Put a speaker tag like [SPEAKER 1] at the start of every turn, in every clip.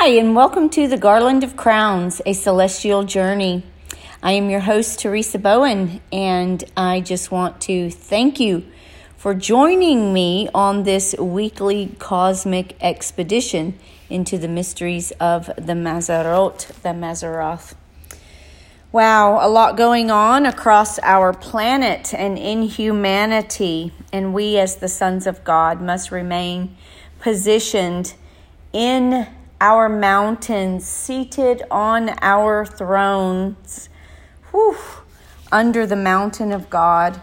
[SPEAKER 1] Hi, and welcome to the Garland of Crowns, a celestial journey. I am your host, Teresa Bowen, and I just want to thank you for joining me on this weekly cosmic expedition into the mysteries of the Mazarot, the Mazaroth. Wow, a lot going on across our planet and in humanity, and we, as the sons of God, must remain positioned in our mountains, seated on our thrones, whew, under the mountain of God.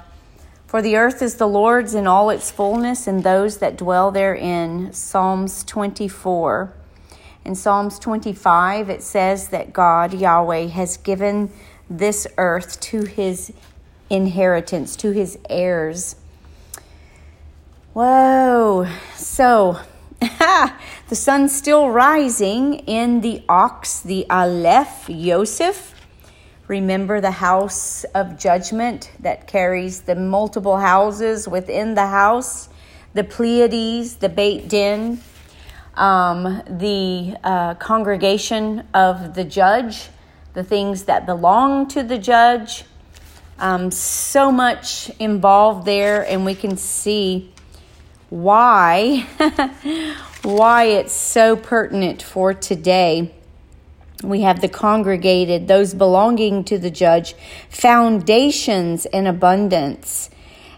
[SPEAKER 1] For the earth is the Lord's in all its fullness, and those that dwell therein. Psalms 24. In Psalms 25, it says that God, Yahweh, has given this earth to his inheritance, to his heirs. Whoa. So, the sun's still rising in the ox, the Aleph, Yosef. Remember the house of judgment that carries the multiple houses within the house, the Pleiades, the Beit Din, um, the uh, congregation of the judge, the things that belong to the judge. Um, so much involved there, and we can see why why it's so pertinent for today. We have the congregated, those belonging to the judge, foundations in abundance.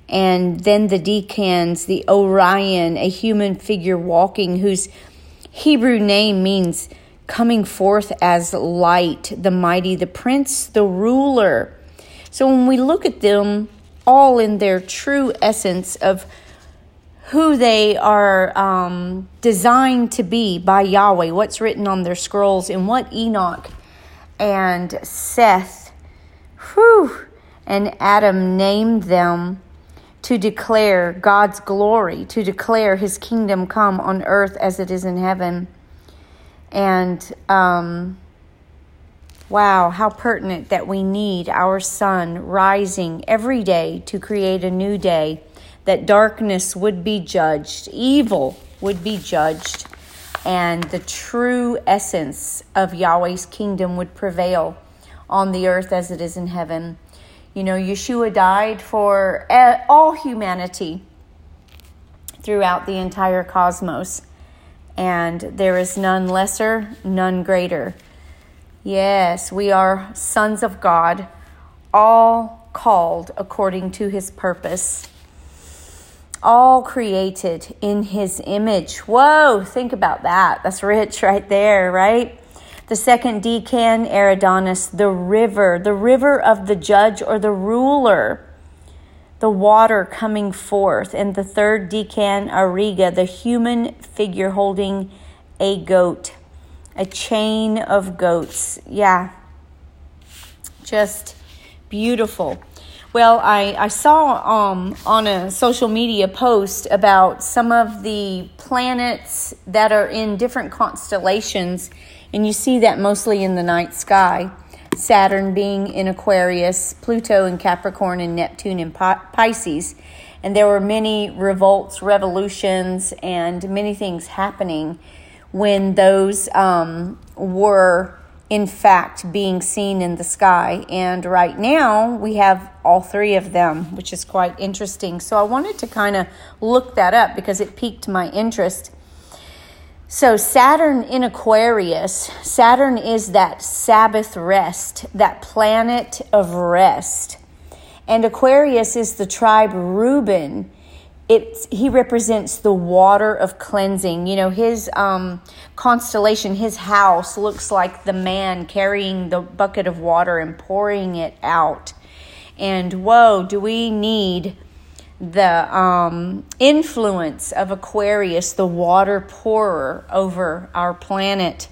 [SPEAKER 1] And then the decans, the Orion, a human figure walking, whose Hebrew name means coming forth as light, the mighty, the prince, the ruler. So when we look at them all in their true essence of who they are um, designed to be by Yahweh, what's written on their scrolls, and what Enoch and Seth whew, and Adam named them to declare God's glory, to declare his kingdom come on earth as it is in heaven. And um, wow, how pertinent that we need our sun rising every day to create a new day that darkness would be judged, evil would be judged, and the true essence of Yahweh's kingdom would prevail on the earth as it is in heaven. You know, Yeshua died for eh, all humanity throughout the entire cosmos, and there is none lesser, none greater. Yes, we are sons of God, all called according to his purpose all created in his image. Whoa, think about that. That's rich right there, right? The second decan, Eridanus, the river, the river of the judge or the ruler, the water coming forth. And the third decan, Auriga, the human figure holding a goat, a chain of goats. Yeah, just beautiful. Well, I, I saw um, on a social media post about some of the planets that are in different constellations, and you see that mostly in the night sky. Saturn being in Aquarius, Pluto in Capricorn, and Neptune in Pisces. And there were many revolts, revolutions, and many things happening when those um, were in fact being seen in the sky. And right now we have all three of them, which is quite interesting. So I wanted to kind of look that up because it piqued my interest. So, Saturn in Aquarius, Saturn is that Sabbath rest, that planet of rest. And Aquarius is the tribe Reuben it's he represents the water of cleansing. You know, his um, constellation, his house looks like the man carrying the bucket of water and pouring it out. And whoa, do we need the um, influence of Aquarius, the water pourer over our planet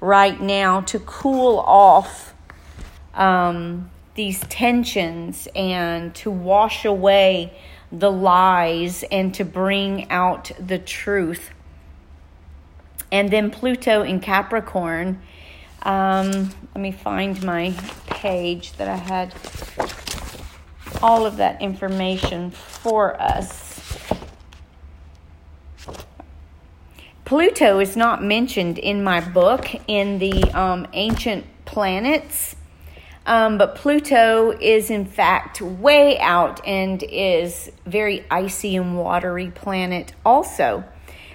[SPEAKER 1] right now to cool off um, these tensions and to wash away the lies and to bring out the truth. And then Pluto in Capricorn. Um, let me find my page that I had all of that information for us. Pluto is not mentioned in my book in the um, ancient planets, um, but Pluto is in fact way out and is very icy and watery planet also.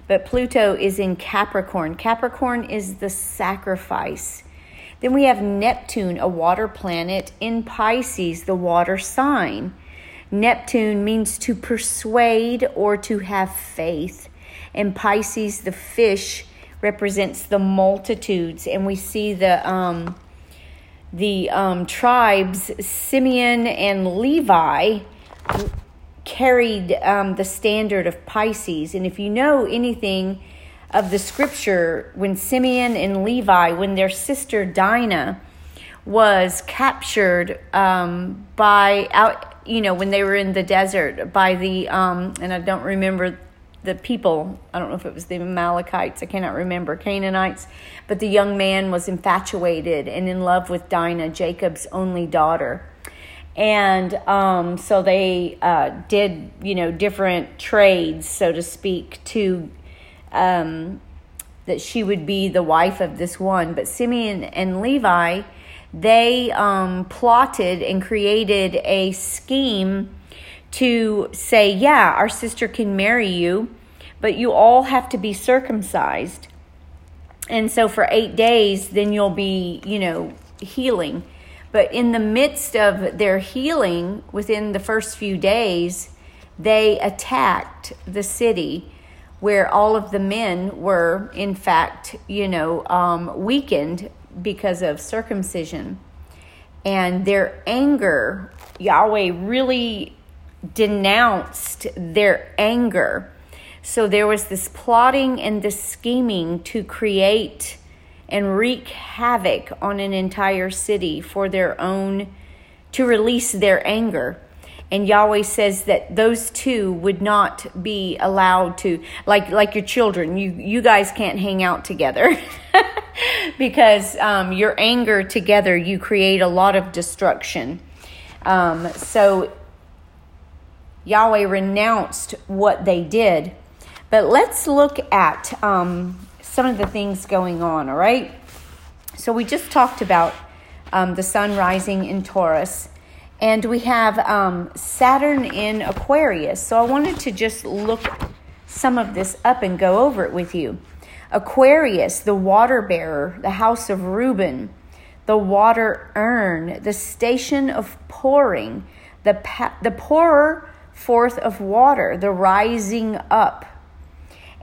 [SPEAKER 1] But Pluto is in Capricorn. Capricorn is the sacrifice. Then we have Neptune, a water planet, in Pisces, the water sign. Neptune means to persuade or to have faith. And Pisces, the fish, represents the multitudes. And we see the um, the um, tribes, Simeon and Levi, carried um, the standard of Pisces. And if you know anything of the scripture, when Simeon and Levi, when their sister Dinah was captured um, by out, you know, when they were in the desert by the, um, and I don't remember the people, I don't know if it was the Amalekites, I cannot remember, Canaanites, but the young man was infatuated and in love with Dinah, Jacob's only daughter. And um, so they uh, did, you know, different trades, so to speak, to um, that she would be the wife of this one. But Simeon and Levi, they um, plotted and created a scheme to say, yeah, our sister can marry you, but you all have to be circumcised. And so for eight days, then you'll be, you know, healing. But in the midst of their healing, within the first few days, they attacked the city where all of the men were, in fact, you know, um, weakened because of circumcision. And their anger, Yahweh really denounced their anger. So there was this plotting and this scheming to create and wreak havoc on an entire city for their own, to release their anger. And Yahweh says that those two would not be allowed to, like like your children. You you guys can't hang out together because um, your anger together you create a lot of destruction. Um, so Yahweh renounced what they did. But let's look at um, some of the things going on, all right? So we just talked about um, the sun rising in Taurus, and we have um, Saturn in Aquarius. So I wanted to just look some of this up and go over it with you. Aquarius, the water bearer, the house of Reuben, the water urn, the station of pouring, the, pa- the pourer forth of water, the rising up.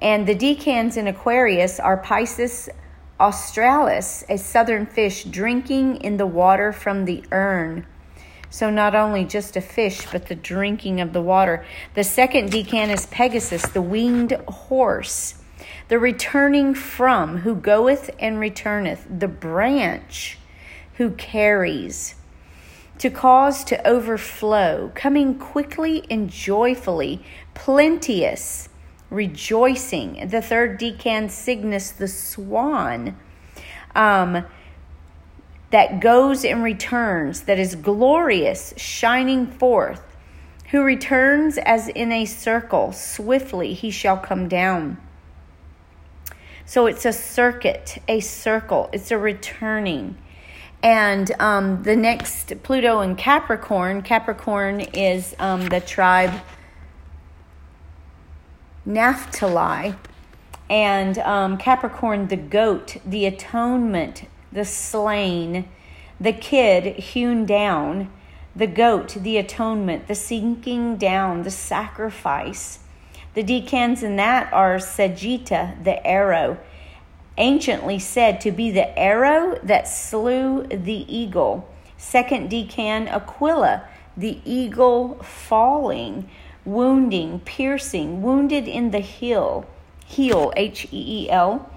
[SPEAKER 1] And the decans in Aquarius are Pisces australis, a southern fish drinking in the water from the urn. So, not only just a fish, but the drinking of the water. The second decan is Pegasus, the winged horse, the returning from, who goeth and returneth, the branch who carries to cause to overflow, coming quickly and joyfully, plenteous, rejoicing. The third decan Cygnus, the swan, um, that goes and returns, that is glorious, shining forth, who returns as in a circle, swiftly he shall come down. So it's a circuit, a circle, it's a returning. And um, the next, Pluto in Capricorn, Capricorn is um, the tribe Naphtali. And um, Capricorn, the goat, the atonement, the slain, the kid hewn down, the goat, the atonement, the sinking down, the sacrifice. The decans in that are Sagitta, the arrow, anciently said to be the arrow that slew the eagle. Second decan Aquila, the eagle falling, wounding, piercing, wounded in the heel, heel, H E E L.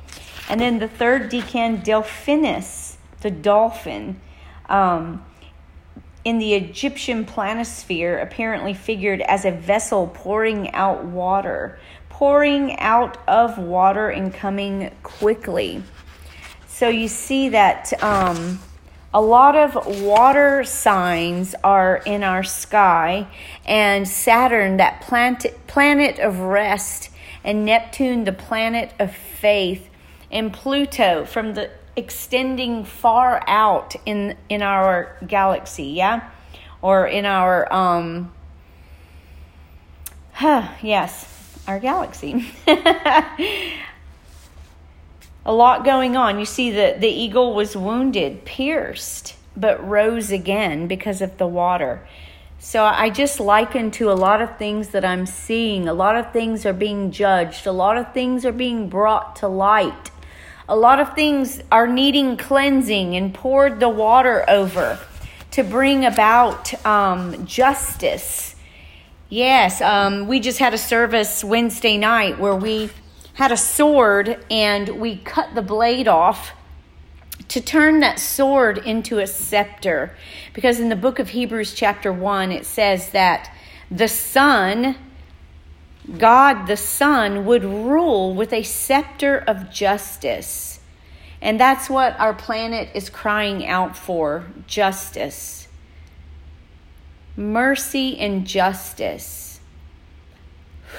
[SPEAKER 1] And then the third decan Delphinus, the dolphin. Um, in the Egyptian planisphere, apparently figured as a vessel pouring out water pouring out of water and coming quickly. So you see that um, a lot of water signs are in our sky, and Saturn, that planet, planet of rest and Neptune, the planet of faith, and Pluto from the extending far out in in our galaxy, yeah, or in our um. Huh, yes, our galaxy. a lot going on. You see, the, the eagle was wounded, pierced, but rose again because of the water. So I just liken to a lot of things that I'm seeing. A lot of things are being judged. A lot of things are being brought to light. A lot of things are needing cleansing and poured the water over to bring about um, justice. Yes, um, we just had a service Wednesday night where we had a sword and we cut the blade off to turn that sword into a scepter. Because in the book of Hebrews, chapter 1, it says that the Son, God the Son, would rule with a scepter of justice. And that's what our planet is crying out for justice. Mercy and justice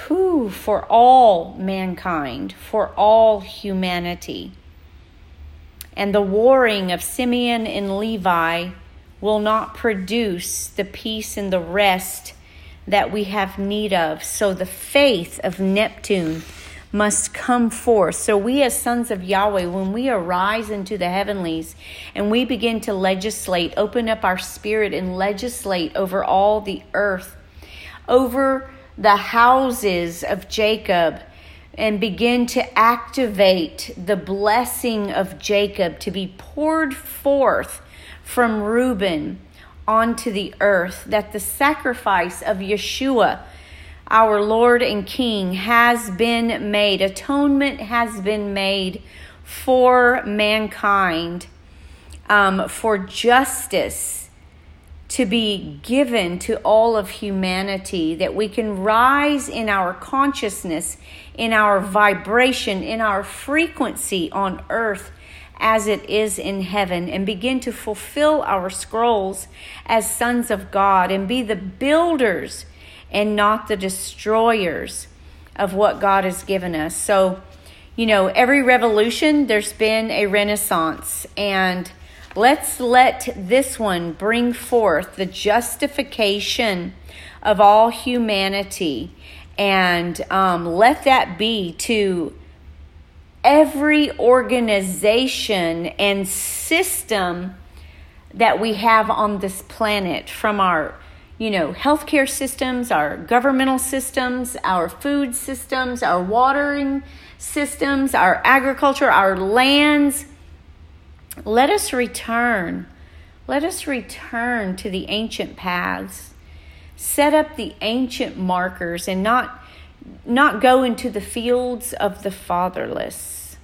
[SPEAKER 1] who for all mankind, for all humanity. And the warring of Simeon and Levi will not produce the peace and the rest that we have need of. So the faith of Neptune must come forth. So we, as sons of Yahweh, when we arise into the heavenlies and we begin to legislate, open up our spirit and legislate over all the earth, over the houses of Jacob and begin to activate the blessing of Jacob to be poured forth from Reuben onto the earth, that the sacrifice of Yeshua, our Lord and King, has been made. Atonement has been made for mankind, um, for justice to be given to all of humanity, that we can rise in our consciousness, in our vibration, in our frequency on earth as it is in heaven, and begin to fulfill our scrolls as sons of God and be the builders and not the destroyers of what God has given us. So, you know, every revolution, there's been a renaissance, and Let's let this one bring forth the justification of all humanity and um, let that be to every organization and system that we have on this planet from our you know healthcare systems our governmental systems our food systems our watering systems our agriculture our lands let us return. Let us return to the ancient paths. Set up the ancient markers and not not go into the fields of the fatherless.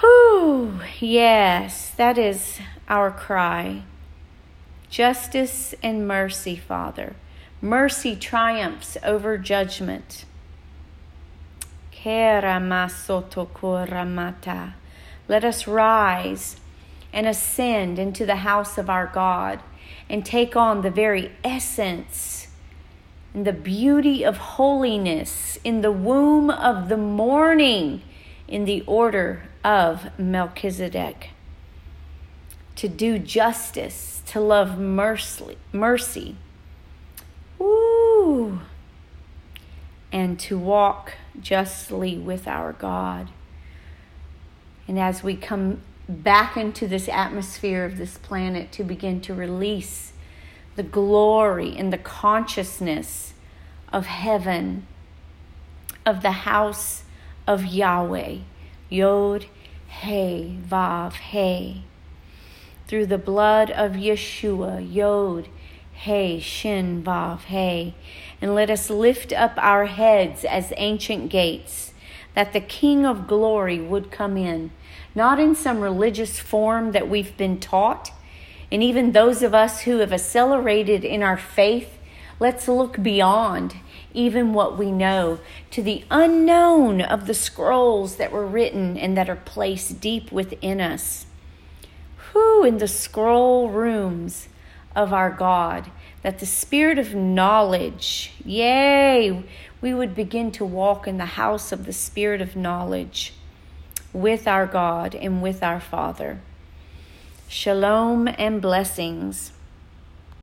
[SPEAKER 1] Whew, yes, that is our cry. Justice and mercy, Father. Mercy triumphs over judgment. Let us rise and ascend into the house of our God and take on the very essence and the beauty of holiness in the womb of the morning in the order of Melchizedek. To do justice, to love mercy, mercy. Ooh, and to walk justly with our God. And as we come back into this atmosphere of this planet to begin to release the glory and the consciousness of heaven, of the house of Yahweh, Yod, He, Vav, He. Through the blood of Yeshua, Yod, Hey, Shin, Vav, Hey. And let us lift up our heads as ancient gates, that the King of glory would come in not in some religious form that we've been taught. And even those of us who have accelerated in our faith, let's look beyond even what we know to the unknown of the scrolls that were written and that are placed deep within us. In the scroll rooms of our God, that the spirit of knowledge, yay, we would begin to walk in the house of the spirit of knowledge with our God and with our Father. Shalom and blessings.